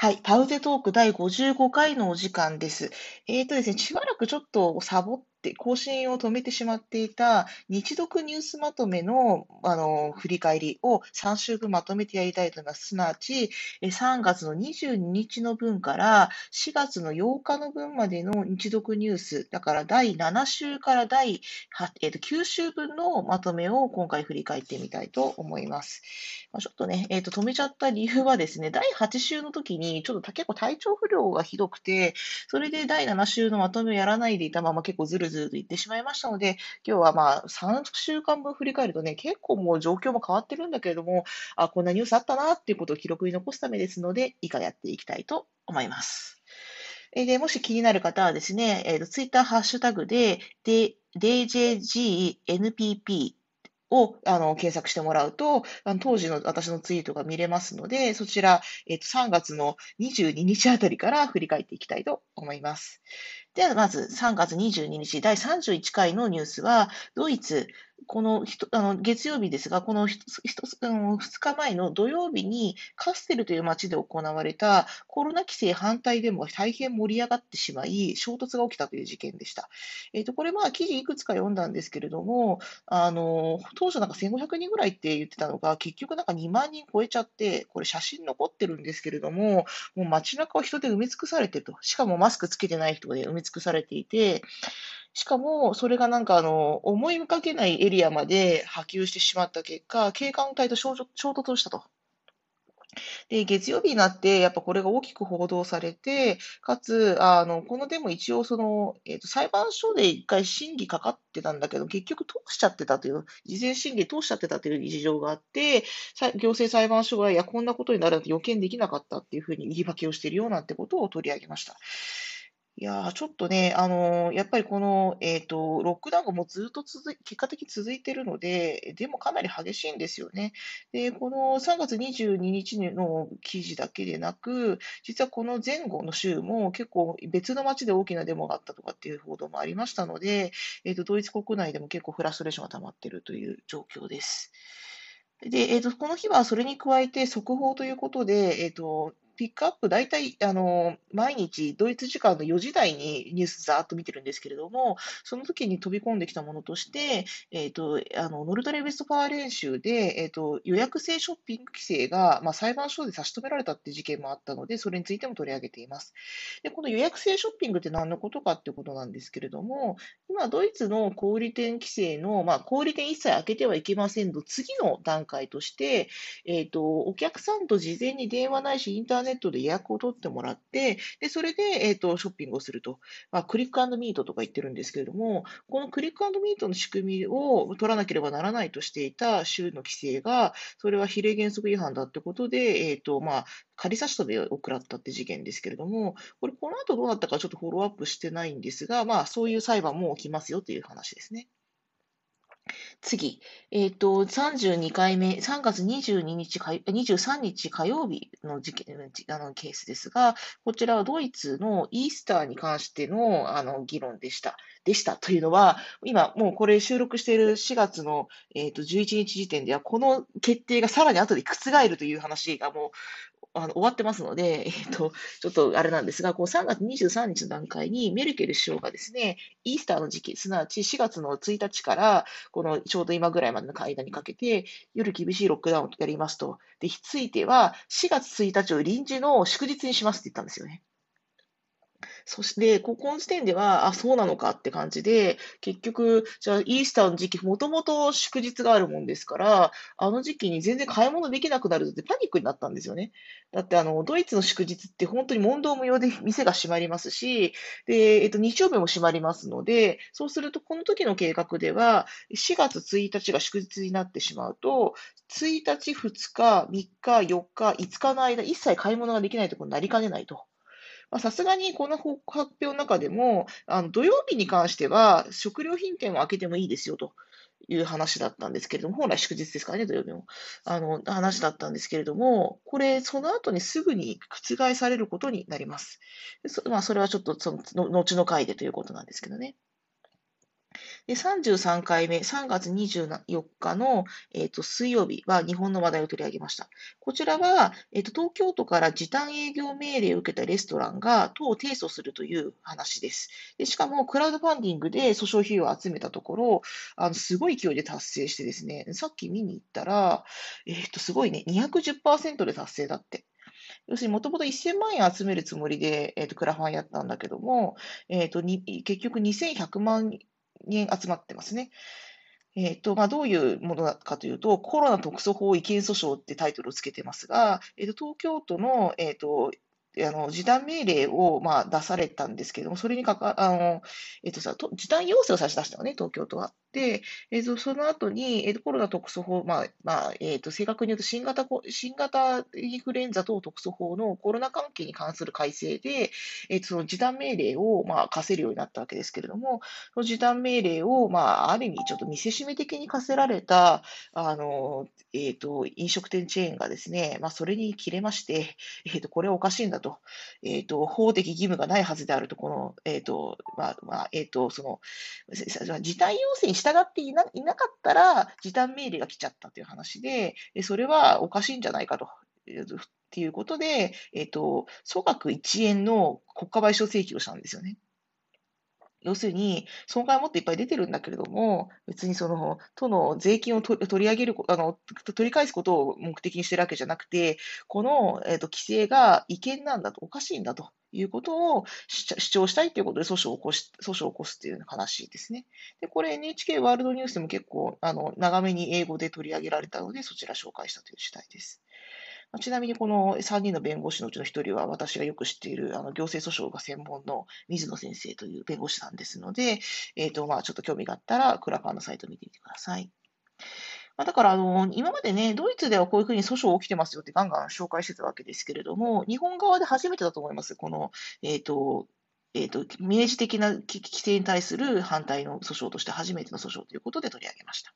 はい、パウゼトーク第55回のお時間です。えっ、ー、とですね、しばらくちょっとサボって更新を止めてしまっていた日読ニュースまとめのあの振り返りを3週分まとめてやりたいと思います。すなわち、3月の22日の分から4月の8日の分までの日読ニュース、だから第7週から第、えー、と9週分のまとめを今回振り返ってみたいと思います。まあ、ちょっとね、えっ、ー、と止めちゃった理由はですね、第8週の時にに、ちょっと結構体調不良がひどくて、それで第7週のまとめをやらないでいたまま結構ずるずると言ってしまいましたので、今日はまあ3週間分振り返るとね、結構もう状況も変わってるんだけれども、あ、こんなニュースあったなっていうことを記録に残すためですので、以下やっていきたいと思います。えで、もし気になる方はですね、えー、ツイッターハッシュタグで、で、DJGNPP をあの検索してもらうと、あの当時の私のツイートが見れますので、そちら、えっと、3月の22日あたりから振り返っていきたいと思います。では、まず3月22日、第31回のニュースは、ドイツ、このあの月曜日ですが、この2日前の土曜日にカステルという町で行われたコロナ規制反対デモが大変盛り上がってしまい、衝突が起きたという事件でした。えーと、これ、まあ記事いくつか読んだんですけれども、あの当初なんか1500人ぐらいって言ってたのが、結局なんか2万人超えちゃって、これ写真残ってるんですけれども、もう街中は人で埋め尽くされてると。しかもマスクつけてない人で埋め尽尽くされていて、しかも、それがなんかあの、思いかけないエリアまで波及してしまった結果、警官隊と衝突したと。で、月曜日になって、やっぱこれが大きく報道されて、かつ、あの、このデモ一応その、えっ、ー、と、裁判所で一回審議かかってたんだけど、結局通しちゃってたという、事前審議通しちゃってたという事情があって、行政裁判所が、いや、こんなことになるなんて予見できなかったっていうふうに言い訳をしているようなんてことを取り上げました。いやー、ちょっとね、あのーやっぱりこの、えっと、ロックダウンがもうずっと続い、結果的に続いてるので、でもかなり激しいんですよね。で、この3月22日の記事だけでなく、実はこの前後の週も結構別の街で大きなデモがあったとかっていう報道もありましたので、えっと、ドイツ国内でも結構フラストレーションが溜まってるという状況です。で、えっと、この日はそれに加えて速報ということで、えっと、ピックアップ、大体、あの、毎日、ドイツ時間の4時台にニュースざーっと見てるんですけれども、その時に飛び込んできたものとして、えっ、ー、と、あの、ノルドレ・ウェストファー練習で、えっ、ー、と、予約制ショッピング規制が、まあ、裁判所で差し止められたって事件もあったので、それについても取り上げています。で、この予約制ショッピングって何のことかってことなんですけれども、今、ドイツの小売店規制の、まあ、小売店一切開けてはいけませんと、次の段階として、えっ、ー、と、お客さんと事前に電話ないしインターネットネットで予約を取ってもらって、で、それで、えっ、と、ショッピングをすると。まあ、クリックミートとか言ってるんですけれども、このクリックミートの仕組みを取らなければならないとしていた州の規制が、それは比例原則違反だってことで、えっ、と、まあ、仮差し止めを食らったって事件ですけれども、これ、この後どうなったかちょっとフォローアップしてないんですが、まあ、そういう裁判も起きますよという話ですね。次、えっ、ー、と、32回目、3月22日か、23日火曜日の事件、あのケースですが、こちらはドイツのイースターに関してのあの議論でした。でしたというのは、今もうこれ収録している4月の、えー、と11日時点では、この決定がさらに後で覆るという話がもうあの終わってますので、えっ、と、ちょっとあれなんですが、こう3月23日の段階にメルケル首相がですね、イースターの時期、すなわち4月の1日から、このちょうど今ぐらいまでの間にかけて、夜厳しいロックダウンをやりますと。で、ついては、4月1日を臨時の祝日にしますって言ったんですよね。そして、ここの時点では、あ、そうなのかって感じで、結局、じゃあ、イースターの時期、もともと祝日があるもんですから、あの時期に全然買い物できなくなるってパニックになったんですよね。だって、あの、ドイツの祝日って本当に問答無用で店が閉まりますし、で、えっと、日曜日も閉まりますので、そうすると、この時の計画では、4月1日が祝日になってしまうと、1日、2日、3日、4日、5日の間、一切買い物ができないところになりかねないと。さすがにこの発表の中でも、あの土曜日に関しては食料品店を開けてもいいですよという話だったんですけれども、本来祝日ですからね、土曜日も。あの、話だったんですけれども、これ、その後にすぐに覆されることになります。そまあ、それはちょっとその、後の回でということなんですけどね。で33回目、3月24日の、えーと、水曜日は日本の話題を取り上げました。こちらは、えーと、東京都から時短営業命令を受けたレストランが都を提訴するという話です。でしかも、クラウドファンディングで訴訟費用を集めたところ、あのすごい勢いで達成してですね、さっき見に行ったら、えっ、ー、と、すごいね、210%で達成だって。要するにもともと1000万円集めるつもりで、えーと、クラファンやったんだけども、えーと、結局2100万円集まってますね。えーとまあ、どういうものかというと、コロナ特措法違憲訴訟ってタイトルをつけてますが、えーと、東京都の、えーとあの時短命令を、まあ、出されたんですけども、それにかかあの、えっとさ、時短要請を差し出したよね、東京都は。で、えっと、その後に、えっと、コロナ特措法、まあまあえっと、正確に言うと新型新型インフルエンザ等特措法のコロナ関係に関する改正で、えっと、その時短命令を、まあ、課せるようになったわけですけれども、その時短命令を、まあ、ある意味、ちょっと見せしめ的に課せられた、あのえっと、飲食店チェーンがですね、まあ、それに切れまして、えっと、これはおかしいんだと。え、ー、と、法的義務がないはずであると、この、えっ、と、まあ、えっ、と、その、時短要請に従っていないなかったら、時短命令が来ちゃったという話で、それはおかしいんじゃないかと。っていうことで、えっ、と、総額1円の国家賠償請求をしたんですよね。要するに、損害をもっていっぱい出てるんだけれども、別にその、都の税金を取り上げる、あの、取り返すことを目的にしてるわけじゃなくて、この、えっ、ー、と、規制が違憲なんだと、おかしいんだということを主張したいということで訴訟を起こし、訴訟を起こすっていう話ですね。で、これ NHK ワールドニュースでも結構、あの、長めに英語で取り上げられたので、そちら紹介したという次第です。ちなみにこの3人の弁護士のうちの1人は私がよく知っているあの行政訴訟が専門の水野先生という弁護士さんですので、え、ー、と、まあちょっと興味があったらクラファンのサイトを見てみてください。まあ、だから、あの、今までね、ドイツではこういうふうに訴訟起きてますよってガンガン紹介してたわけですけれども、日本側で初めてだと思います。この、えっ、ー、と、えっ、ー、と、明示的な規制に対する反対の訴訟として初めての訴訟ということで取り上げました。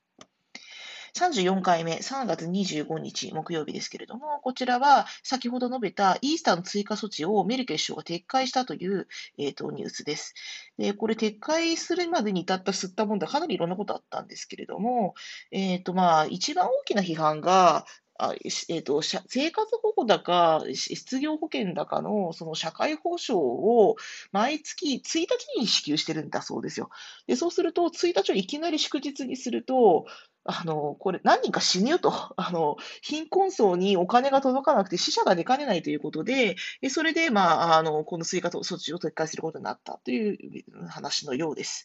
34回目、3月25日木曜日ですけれども、こちらは先ほど述べたイースターの追加措置をメルケル首相が撤回したという、えーと、ニュースです。でこれ、撤回するまでに至った吸ったもんでかなりいろんなことあったんですけれども、えーとまあ、一番大きな批判が、あえーと、生活保護だか、失業保険だかのその社会保障を毎月1日に支給してるんだそうですよ。でそうすると、1日をいきなり祝日にすると、あの、これ何人か死ぬと、あの、貧困層にお金が届かなくて死者が出かねないということで、それで、まあ、あの、この追加措置を撤回することになったという話のようです。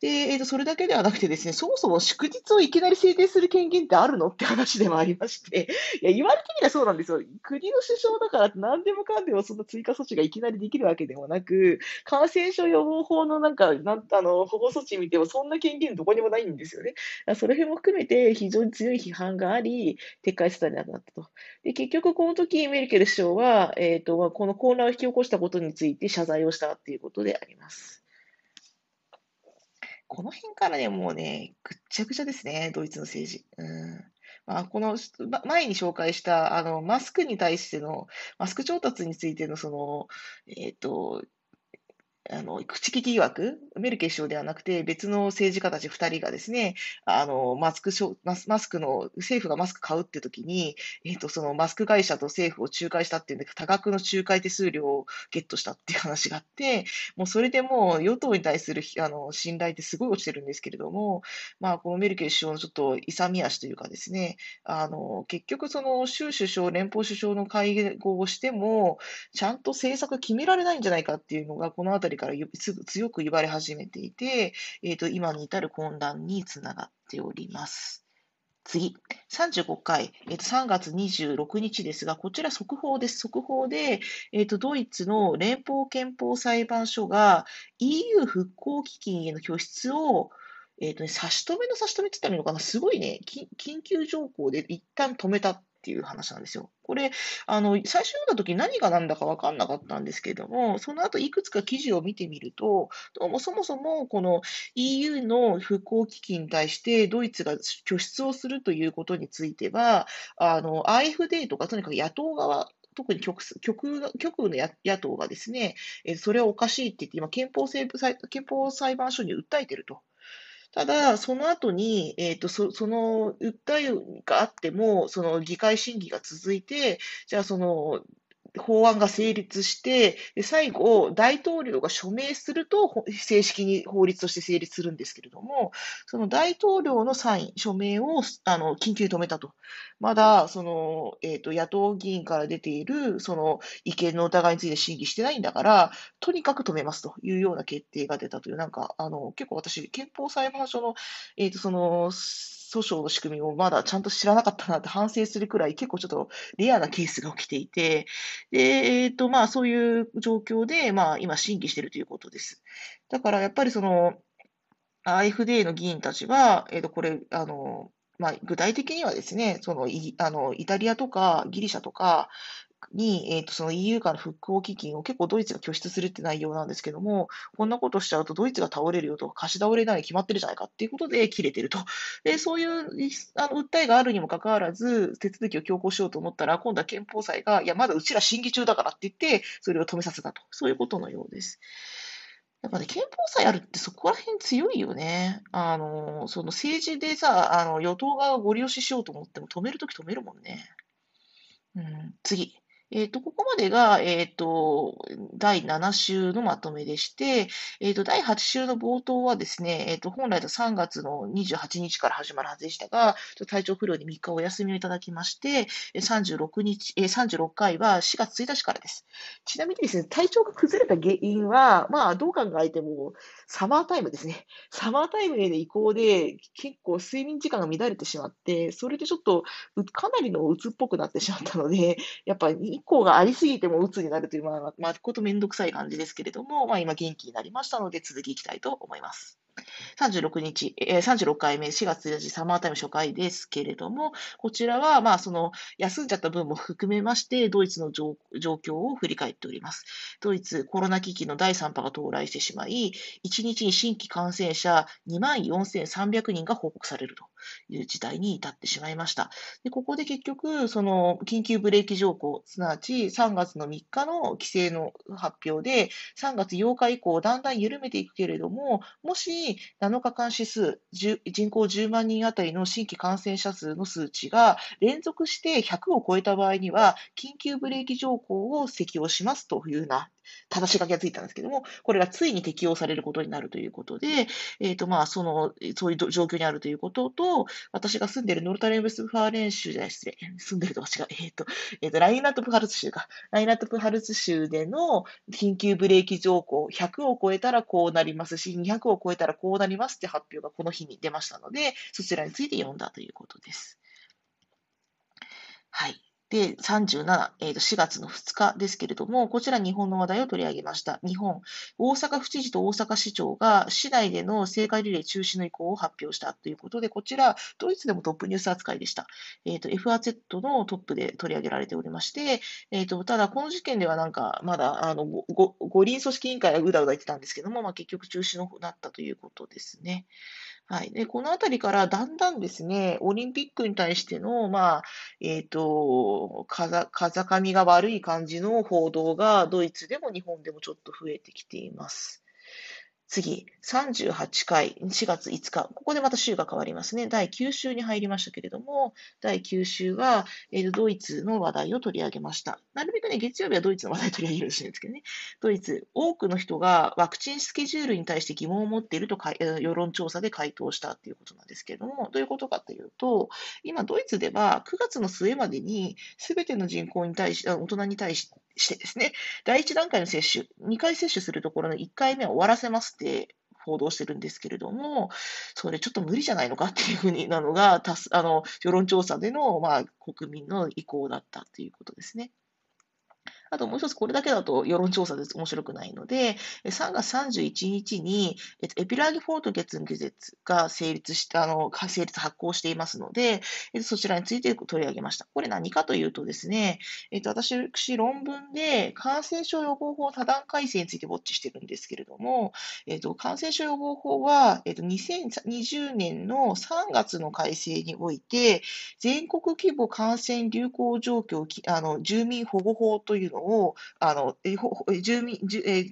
で、えー、とそれだけではなくてですね、そもそも祝日をいきなり制定する権限ってあるのって話でもありまして、いや、言われてみればそうなんですよ。国の首相だから何でもかんでもその追加措置がいきなりできるわけでもなく、感染症予防法のなんか、なんあの保護措置見てもそんな権限どこにもないんですよね。その辺も含めて非常に強い批判があり、撤回せざるをなくなったと。で、結局この時メルケル首相は、えっ、ー、と、この混乱を引き起こしたことについて謝罪をしたということであります。この辺からね、もうね、ぐっちゃぐちゃですね、ドイツの政治。うんまあ、この前に紹介したあのマスクに対しての、マスク調達についてのその、え、ー、と、あの、口利き疑惑、メルケ首相ではなくて、別の政治家たち2人がですね、あの、マスクマス、クの、政府がマスク買うって時に、えっ、と、そのマスク会社と政府を仲介したっていうんで、多額の仲介手数料をゲットしたっていう話があって、もうそれでもう与党に対するあの信頼ってすごい落ちてるんですけれども、まあ、このメルケル首相のちょっと勇み足というかですね、あの、結局その州首相、連邦首相の会合をしても、ちゃんと政策決められないんじゃないかっていうのが、このあたりからすぐ強く言われ始めていて、えーと、今に至る混乱につながっております。次、35回、えー、と3月26日ですが、こちら速報です。速報で、えー、とドイツの連邦憲法裁判所が EU 復興基金への拠出をえっ、ー、とね、差し止めの差し止めって言ったらいいのかな？すごいね、緊急条項で一旦止めたっていう話なんですよ。これ、あの、最初読んだ時何が何だか分かんなかったんですけども、その後いくつか記事を見てみると、どうもそもそもこの EU の復興危機に対してドイツが拠出をするということについては、あの、AFD とかとにかく野党側特に極極極右の野党がですね、それはおかしいって言って、今憲法憲法裁判所に訴えてるとただ、その後に、えっ、と、そ、その訴えがあっても、その議会審議が続いて、じゃあその、法案が成立して、で最後、大統領が署名すると、正式に法律として成立するんですけれども、その大統領のサイン、署名をあの緊急に止めたと。まだ、その、えっ、と、野党議員から出ている、その意見の疑いについて審議してないんだから、とにかく止めますというような決定が出たという、なんか、あの、結構私、憲法裁判所の、えっ、と、その、訴訟の仕組みをまだちゃんと知らなかったなって反省するくらい結構ちょっとレアなケースが起きていて、で、えっ、と、まあそういう状況で、まあ今審議しているということです。だからやっぱりその、AFD の議員たちは、えっ、と、これ、あの、まあ、具体的にはですね、そのイあのイタリアとかギリシャとか、に、えっと、その EU から復興基金を結構ドイツが拠出するって内容なんですけども、こんなことしちゃうとドイツが倒れるよと、貸し倒れないに決まってるじゃないかっていうことで切れてると。で、そういうあの訴えがあるにもかかわらず、手続きを強行しようと思ったら、今度は憲法裁が、いや、まだうちら審議中だからって言って、それを止めさせたと。そういうことのようです。やっぱね、憲法裁あるってそこら辺強いよね。あの、その政治でさ、あの、与党側がご利用ししようと思っても止めるとき止めるもんね。うん、次。えっと、ここまでが、えっと、第7週のまとめでして、えっと、第8週の冒頭はですね、えっと、本来だと3月の28日から始まるはずでしたが、体調不良で3日お休みをいただきまして、36日、え36回は4月1日からです。ちなみにですね、体調が崩れた原因は、まあ、どう考えても、サマータイムですね。サマータイムへの移行で、結構睡眠時間が乱れてしまって、それでちょっと、かなりの鬱っぽくなってしまったので、やっぱり日光がありすぎても鬱になるという、まあ、まあ、ことめんどくさい感じですけれども、まあ、今元気になりましたので、続きいきたいと思います。36日、えー、36回目、4月1日サマータイム初回ですけれども、こちらは、まあ、その、休んじゃった分も含めまして、ドイツの状況を振り返っております。ドイツ、コロナ危機の第3波が到来してしまい、1日に新規感染者24,300人が報告されるという事態に至ってしまいました。でここで結局、その、緊急ブレーキ条項、すなわち3月の3日の規制の発表で、3月8日以降、だんだん緩めていくけれども、もし7日間指数、人口10万人あたりの新規感染者数の数値が連続して100を超えた場合には、緊急ブレーキ条項を適用しますというような正し書きがついたんですけども、これがついに適用されることになるということで、えっ、ー、と、まあ、その、そういう状況にあるということと、私が住んでいるノルタレンブスファーレン州じゃない、失礼、住んでるとか違う、えっ、ー、と、えっ、ー、と、ラインナットプハルツ州か。ラインナットプハルツ州での緊急ブレーキ条項、100を超えたらこうなりますし、200を超えたらこうなりますって発表がこの日に出ましたので、そちらについて読んだということです。はい。で、37、えー、と4月の2日ですけれども、こちら日本の話題を取り上げました。日本、大阪府知事と大阪市長が市内での聖火リレー中止の意向を発表したということで、こちら、ドイツでもトップニュース扱いでした。えー、と FRZ のトップで取り上げられておりまして、えー、とただ、この事件ではなんか、まだあの五輪組織委員会がうだうだ言ってたんですけども、まあ、結局中止になったということですね。はい。で、このあたりからだんだんですね、オリンピックに対しての、まあ、えっ、ー、と、風、風上が悪い感じの報道が、ドイツでも日本でもちょっと増えてきています。次、38回、4月5日。ここでまた週が変わりますね。第9週に入りましたけれども、第9週は、えー、ドイツの話題を取り上げました。なるべくね、月曜日はドイツの話題取り上げるようにしてるんですけどね。ドイツ、多くの人がワクチンスケジュールに対して疑問を持っていると、世論調査で回答したということなんですけれども、どういうことかというと、今、ドイツでは9月の末までに、すべての人口に対して、大人に対してしてですね、第1段階の接種、2回接種するところの1回目は終わらせますって報道してるんですけれども、それちょっと無理じゃないのかっていうふうになのが、たすあの世論調査での、まあ、国民の意向だったということですね。あともう一つ、これだけだと世論調査で面白くないので、3月31日に、エピラーギフォート月の議説が成立した、あの、成立発行していますので、そちらについて取り上げました。これ何かというとですね、えっと、私、論文で感染症予防法多段改正についてウォッチしてるんですけれども、えっと、感染症予防法は、えっと、2020年の3月の改正において、全国規模感染流行状況、あの、住民保護法というのを、あの、住民、え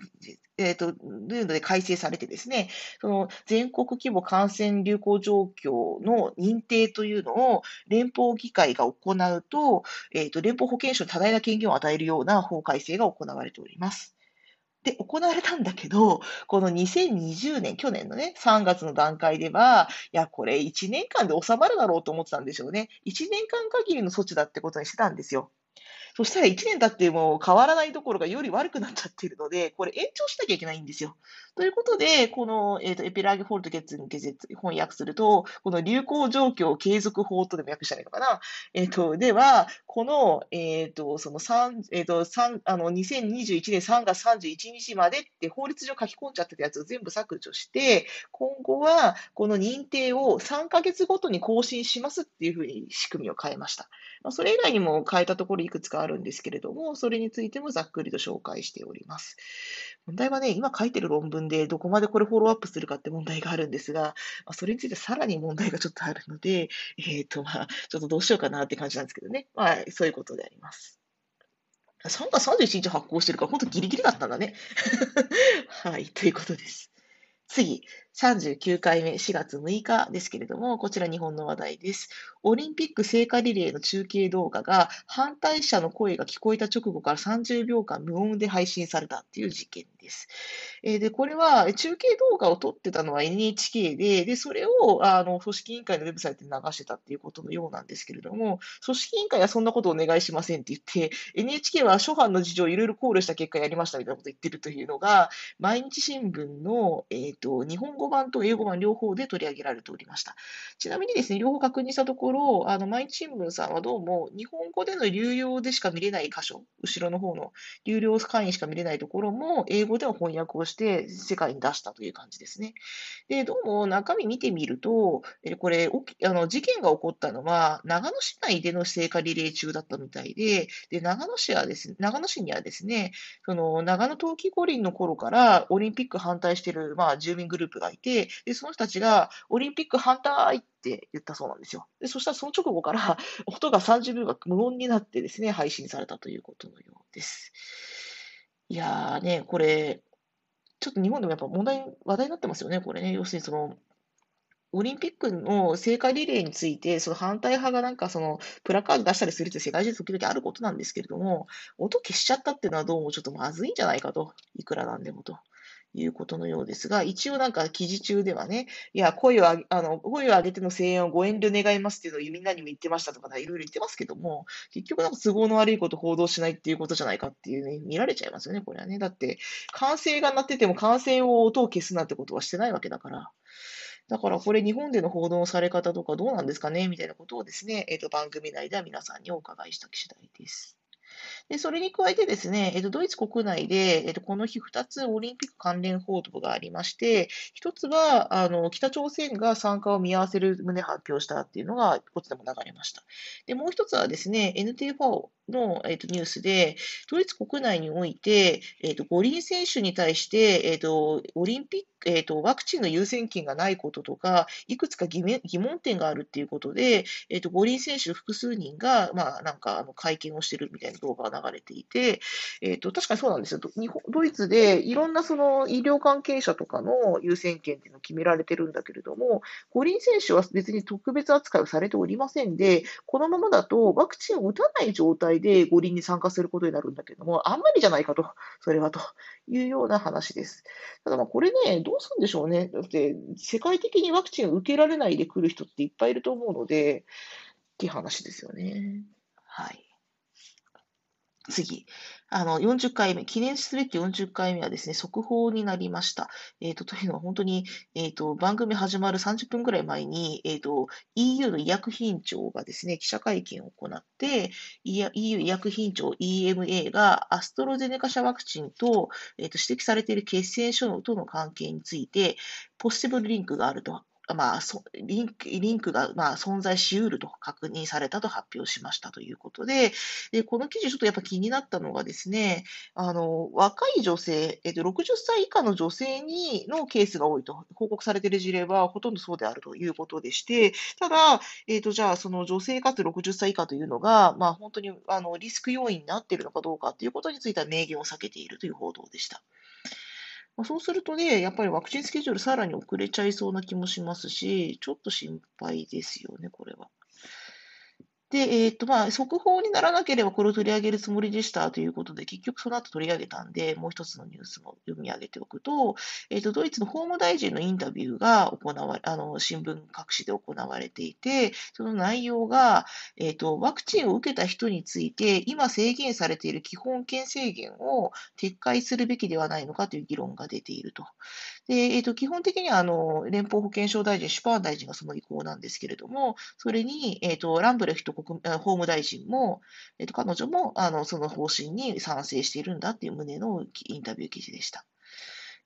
えっ、と、いうので改正されてですね、その全国規模感染流行状況の認定というのを連邦議会が行うと、えっ、と、連邦保健省に多大な権限を与えるような法改正が行われております。で、行われたんだけど、この2020年、去年のね、3月の段階では、いや、これ1年間で収まるだろうと思ってたんでしょうね。1年間限りの措置だってことにしてたんですよ。そしたら1年経っても変わらないところがより悪くなっちゃってるので、これ延長しなきゃいけないんですよ。ということで、この、えーと、エピラーゲフォルト月に翻訳すると、この流行状況継続法とでも訳したらいいのかな。え、ー、と、では、この、え、ー、と、その3、え、ー、と、3、あの、2021年3月31日までって法律上書き込んじゃってたやつを全部削除して、今後はこの認定を3ヶ月ごとに更新しますっていうふうに仕組みを変えました。まあ、それ以外にも変えたところいくつかあるんですけれども、それについてもざっくりと紹介しております。問題はね、今書いてる論文でどこまでこれフォローアップするかって問題があるんですが、まあ、それについてさらに問題がちょっとあるので、えっ、ー、と、まあ、ちょっとどうしようかなって感じなんですけどね。まあ、そういうことであります。3月31日発行してるから、本当ギリギリだったんだね。はい、ということです。次、39回目、4月6日ですけれども、こちら日本の話題です。オリンピック聖火リレーの中継動画が反対者の声が聞こえた直後から30秒間無音で配信されたっていう事件です。えー、で、これは中継動画を撮ってたのは NHK で、で、それをあの組織委員会のウェブサイトに流してたっていうことのようなんですけれども、組織委員会はそんなことをお願いしませんって言って、NHK は諸般の事情をいろいろ考慮した結果やりましたみたいなことを言ってるというのが、毎日新聞の、えーと、日本語版と英語版両方で取り上げられておりました。ちなみにですね、両方確認したところ、あの毎日新聞さんはどうも日本語での流用でしか見れない箇所、後ろの方の流量会員しか見れないところも、英語では翻訳をして世界に出したという感じですね。で、どうも中身見てみると、これ、あの事件が起こったのは、長野市内での聖火リレー中だったみたいで、で長野市はですね、長野市にはですね、その長野冬季五輪の頃からオリンピック反対してる、まあ、住民グループがいて、でその人たちがオリンピック反対って言ったそうなんですよ。でそしたらその直後から音が30秒が無音になってですね、配信されたということのようです。いやーね、これ、ちょっと日本でもやっぱ問題、話題になってますよね、これね。要するにその、オリンピックの聖火リレーについて、その反対派がなんかそのプラカード出したりするって世界中で時々あることなんですけれども、音消しちゃったっていうのはどうもちょっとまずいんじゃないかと、いくらなんでもと。いうことのようですが、一応なんか記事中ではね、いや、声をああの声を上げての声援をご遠慮願いますっていうのをみんなにも言ってましたとか、いろいろ言ってますけども、結局なんか都合の悪いこと報道しないっていうことじゃないかっていうね、見られちゃいますよね、これはね。だって、歓声が鳴ってても歓声を音を消すなんてことはしてないわけだから。だからこれ日本での報道のされ方とかどうなんですかねみたいなことをですね、えっ、ー、と番組内では皆さんにお伺いした次第です。で、それに加えてですね、えっと、ドイツ国内で、えっと、この日2つオリンピック関連報道がありまして、1つは、あの、北朝鮮が参加を見合わせる旨発表したっていうのが、こっちでも流れました。で、もう1つはですね、NTV の、えっと、ニュースで、ドイツ国内において、えっと、五輪選手に対して、えっと、オリンピックえーと、ワクチンの優先権がないこととか、いくつか疑問点があるっていうことで、えーと、五輪選手複数人が、まあ、なんかあの会見をしてるみたいな動画が流れていて、えーと、確かにそうなんですよ。日本ドイツでいろんなその医療関係者とかの優先権っていうのを決められてるんだけれども、五輪選手は別に特別扱いをされておりませんで、このままだとワクチンを打たない状態で五輪に参加することになるんだけれども、あんまりじゃないかと、それはというような話です。ただまあこれね、どうするんでしょうね。だって、世界的にワクチンを受けられないで来る人っていっぱいいると思うので、っていう話ですよね。はい。次。あの、40回目、記念すべき40回目はですね、速報になりました。えっ、ー、と、というのは本当に、えっ、ー、と、番組始まる30分くらい前に、えっ、ー、と、EU の医薬品庁がですね、記者会見を行って、EU 医薬品庁 EMA がアストロゼネカ社ワクチンと、えっ、と、指摘されている血栓症との関係について、ポッシブルリンクがあるとまあ、リンクリンクが、まあ、存在しうると確認されたと発表しましたということで、でこの記事、ちょっとやっぱ気になったのがですね、あの若い女性、えっと、60歳以下の女性にのケースが多いと報告されている事例はほとんどそうであるということでして、ただ、えっと、じゃあ、その女性かつ60歳以下というのが、まあ、本当にあのリスク要因になっているのかどうかということについては明言を避けているという報道でした。まあ、そうするとね、やっぱりワクチンスケジュールさらに遅れちゃいそうな気もしますし、ちょっと心配ですよね、これは。で、えっと、まあ、速報にならなければこれを取り上げるつもりでしたということで、結局その後取り上げたんで、もう一つのニュースも読み上げておくと、えっと、ドイツの法務大臣のインタビューが行われ、あの、新聞各紙で行われていて、その内容が、えっと、ワクチンを受けた人について、今制限されている基本権制限を撤回するべきではないのかという議論が出ていると。で、えっと、基本的には、あの、連邦保健省大臣、シュパーン大臣がその意向なんですけれども、それに、えっと、ランブレフト国法務大臣も、えっと、彼女も、あの、その方針に賛成しているんだっていう旨のインタビュー記事でした。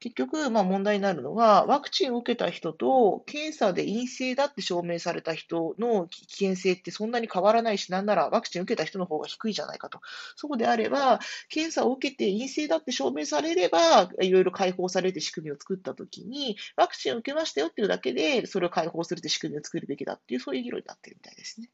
結局、まあ問題になるのは、ワクチンを受けた人と、検査で陰性だって証明された人の危険性ってそんなに変わらないし、なんならワクチンを受けた人の方が低いじゃないかと。そうであれば、検査を受けて陰性だって証明されれば、いろいろ解放される仕組みを作ったときに、ワクチンを受けましたよっていうだけで、それを解放するって仕組みを作るべきだっていう、そういう議論になってるみたいですね。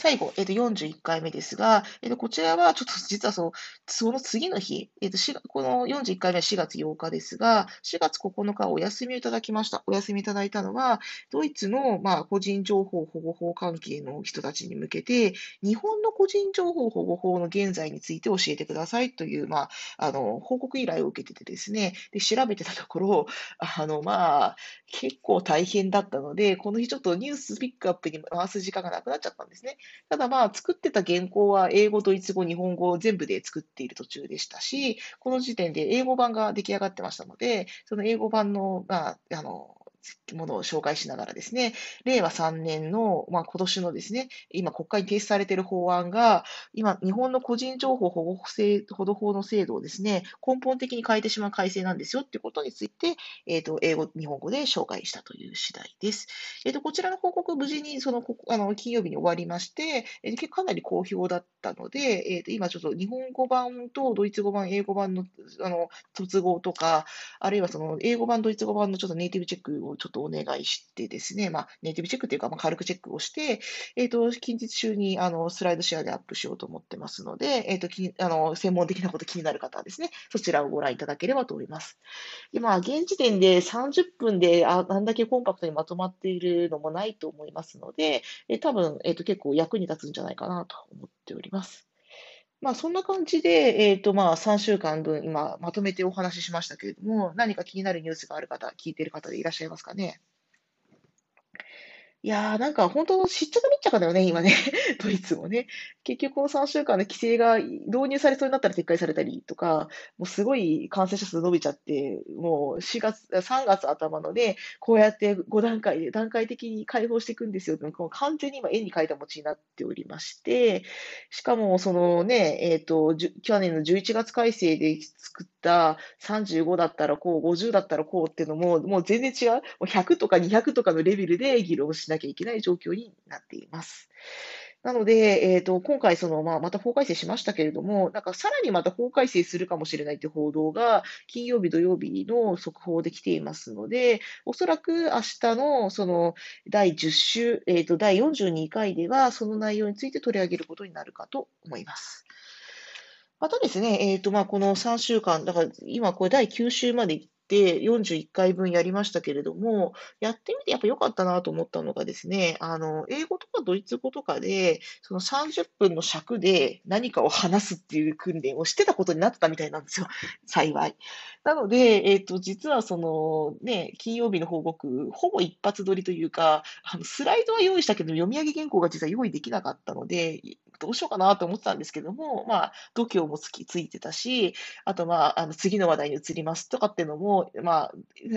最後、えっ、と、41回目ですが、えっ、と、こちらはちょっと実はその、その次の日、えっ、と、この41回目は4月8日ですが、4月9日お休みいただきました。お休みいただいたのは、ドイツの、まあ、個人情報保護法関係の人たちに向けて、日本の個人情報保護法の現在について教えてくださいという、まあ、あの、報告依頼を受けててですね、で、調べてたところ、あの、まあ、結構大変だったので、この日ちょっとニュースピックアップに回す時間がなくなっちゃったんですね。ただまあ、作ってた原稿は英語、ドイツ語、日本語全部で作っている途中でしたし、この時点で英語版が出来上がってましたので、その英語版の、まあ、あの、ものを紹介しながらですね、令和3年の、まあ、今年のですね、今国会に提出されている法案が、今、日本の個人情報保護保護法の制度をですね、根本的に変えてしまう改正なんですよっていうことについて、えっ、ー、と、英語、日本語で紹介したという次第です。えっ、ー、と、こちらの報告、無事にその、あの、金曜日に終わりまして、えー、かなり好評だったので、えっ、と、今ちょっと日本語版とドイツ語版、英語版の、あの、卒業とか、あるいはその、英語版、ドイツ語版のちょっとネイティブチェックをちょっとお願いしてですね、まあ、ネイティブチェックというか、まあ、軽くチェックをして、えっ、ー、と、近日中に、あの、スライドシェアでアップしようと思ってますので、えっ、ー、と、きあの、専門的なこと気になる方はですね、そちらをご覧いただければと思います。今、現時点で30分でああんだけコンパクトにまとまっているのもないと思いますので、えー、多分、えっ、と、結構役に立つんじゃないかなと思っております。まあ、そんな感じで、えっ、ー、と、まあ、3週間分、今、まとめてお話ししましたけれども、何か気になるニュースがある方、聞いている方でいらっしゃいますかね？いやー、なんか本当、しっちゃかめっちゃかだよね、今ね。ドイツもね。結局、この3週間で規制が導入されそうになったら撤回されたりとか、もうすごい感染者数伸びちゃって、もう4月、3月頭のね、こうやって5段階で段階的に解放していくんですよ。もう完全に今絵に描いた餅になっておりまして、しかもそのね、えっ、ー、と、去年の11月改正で作った35だったらこう、50だったらこうっていうのも、もう全然違う。もう100とか200とかのレベルで議論しなきゃいけない状況になっています。なので、えっ、ー、と、今回、その、まあ、また法改正しましたけれども、なんか、さらにまた法改正するかもしれないという報道が、金曜日、土曜日の速報で来ていますので、おそらく明日の、その、第10週、えっ、ー、と、第42回では、その内容について取り上げることになるかと思います。またですね、えっ、ー、と、まあ、この3週間、だから、今、これ第9週まで行って41回分やりましたけれども、やってみてやっぱ良かったなと思ったのがですね、あの、英語とかドイツ語とかで、その30分の尺で何かを話すっていう訓練をしてたことになってたみたいなんですよ、幸い。なので、えっ、ー、と、実はそのね、金曜日の報告、ほぼ一発撮りというか、あの、スライドは用意したけど、読み上げ原稿が実は用意できなかったので、どうしようかなと思ってたんですけども、まあ、度胸もつきついてたし、あと、まあ、あの次の話題に移りますとかっていうのも、まあ、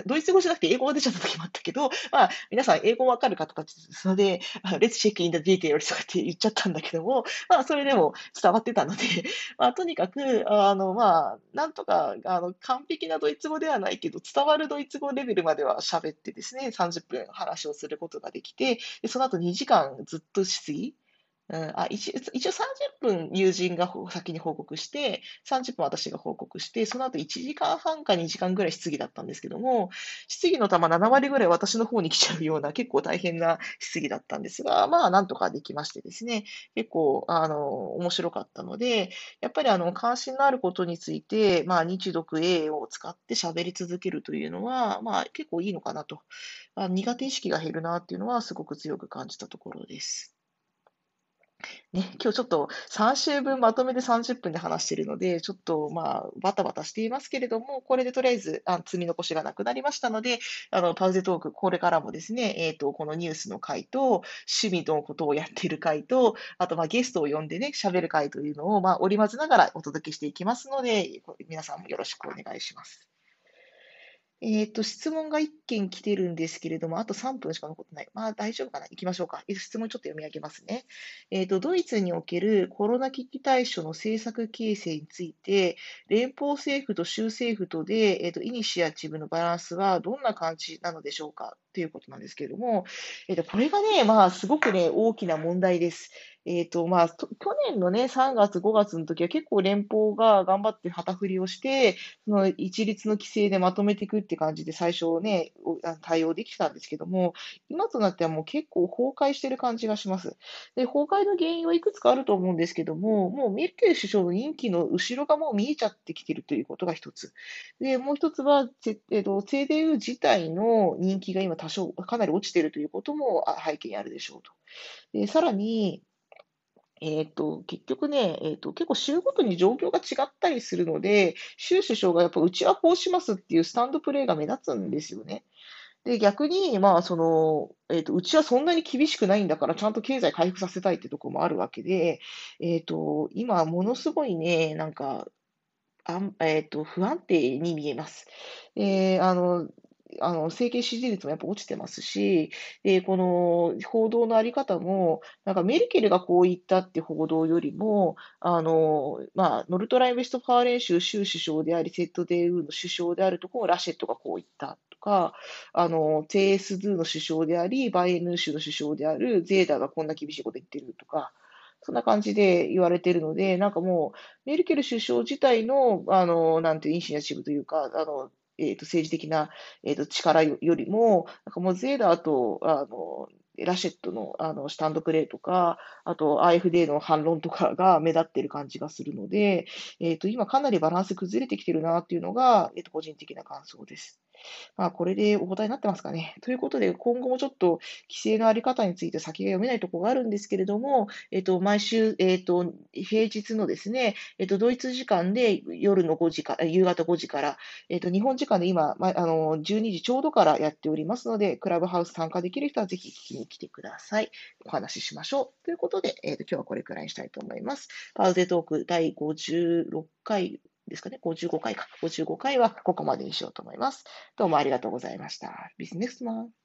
ドイツ語じゃなくて英語が出ちゃった時もあったけど、まあ、皆さん英語わかる方たちですので、Let's check in the details とかって言っちゃったんだけども、まあ、それでも伝わってたので、まあ、とにかく、あの、まあ、なんとか、あの、完璧なドイツ語ではないけど、伝わるドイツ語レベルまでは喋ってですね、30分話をすることができて、でその後2時間ずっと質疑うん、あ一一応30分友人が先に報告して、30分私が報告して、その後1時間半か2時間ぐらい質疑だったんですけども、質疑の玉7割ぐらい私の方に来ちゃうような結構大変な質疑だったんですが、まあなんとかできましてですね、結構あの面白かったので、やっぱりあの関心のあることについて、まあ日読 A を使って喋り続けるというのは、まあ結構いいのかなと、あ苦手意識が減るなっていうのはすごく強く感じたところです。ね、今日ちょっと3週分まとめて30分で話しているので、ちょっとまあ、バタバタしていますけれども、これでとりあえずあ積み残しがなくなりましたので、あの、パウゼトーク、これからもですね、えっ、ー、と、このニュースの回と、趣味のことをやっている回と、あとまあゲストを呼んでね、喋る回というのを、まあ、織り交ぜながらお届けしていきますので、皆さんもよろしくお願いします。えっと、質問が1件来てるんですけれども、あと3分しか残ってない。まあ大丈夫かな？行きましょうか。質問ちょっと読み上げますね。えっと、ドイツにおけるコロナ危機対処の政策形成について、連邦政府と州政府とで、えっと、イニシアチブのバランスはどんな感じなのでしょうか？ということなんですけれども、えっと、これがね、まあ、すごくね、大きな問題です。えっ、ー、と、まあ、去年のね、3月、5月の時は結構連邦が頑張って旗振りをして、その一律の規制でまとめていくって感じで最初ね、対応できてたんですけども、今となってはもう結構崩壊してる感じがします。で、崩壊の原因はいくつかあると思うんですけども、もうメルケル首相の任期の後ろがもう見えちゃってきてるということが一つ。で、もう一つは、えっ、ー、と、CDU 自体の人気が今多少、かなり落ちているということも背景にあるでしょうと。で、さらに、えっと、結局ね、えっと、結構州ごとに状況が違ったりするので、州首相がやっぱうちはこうしますっていうスタンドプレーが目立つんですよね。で、逆に、まあ、その、えっと、うちはそんなに厳しくないんだから、ちゃんと経済回復させたいってとこもあるわけで、えっと、今、ものすごいね、なんか、あんえっと、不安定に見えます。えー、あの、あの、政権支持率もやっぱ落ちてますし、で、この報道のあり方も、なんかメルケルがこう言ったって報道よりも、あの、まあ、ノルトライン・ウェストファーレン州州首相であり、 CDU の首相であるところのラシェットがこう言ったとか、あの、 CSU の首相であり、バイエルン州の首相であるゼーダーがこんな厳しいこと言ってるとか、そんな感じで言われてるので、なんかもう、メルケル首相自体の、あの、なんていうイニシアチブというか、あの、えーと、政治的な、えーと、力よりも、なんかもうゼーダーとあのラシェットのあのスタンドプレーとか、あと AFD の反論とかが目立ってる感じがするので、えーと、今かなりバランス崩れてきてるなっていうのが、えーと個人的な感想です。まあ、これでお答えになってますかね。ということで、今後もちょっと規制のあり方について先が読めないところがあるんですけれども、えっと、毎週、えっと、平日のですね、えっと、ドイツ時間で夜の5時から、夕方5時から、えっと、日本時間で今、ま、あの、12時ちょうどからやっておりますので、クラブハウス参加できる人はぜひ聞きに来てください。お話ししましょう。ということで、えっと、今日はこれくらいにしたいと思います。パウゼトーク第56回ですかね、55回か。55回はここまでにしようと思います。どうもありがとうございました。ビジネスマン。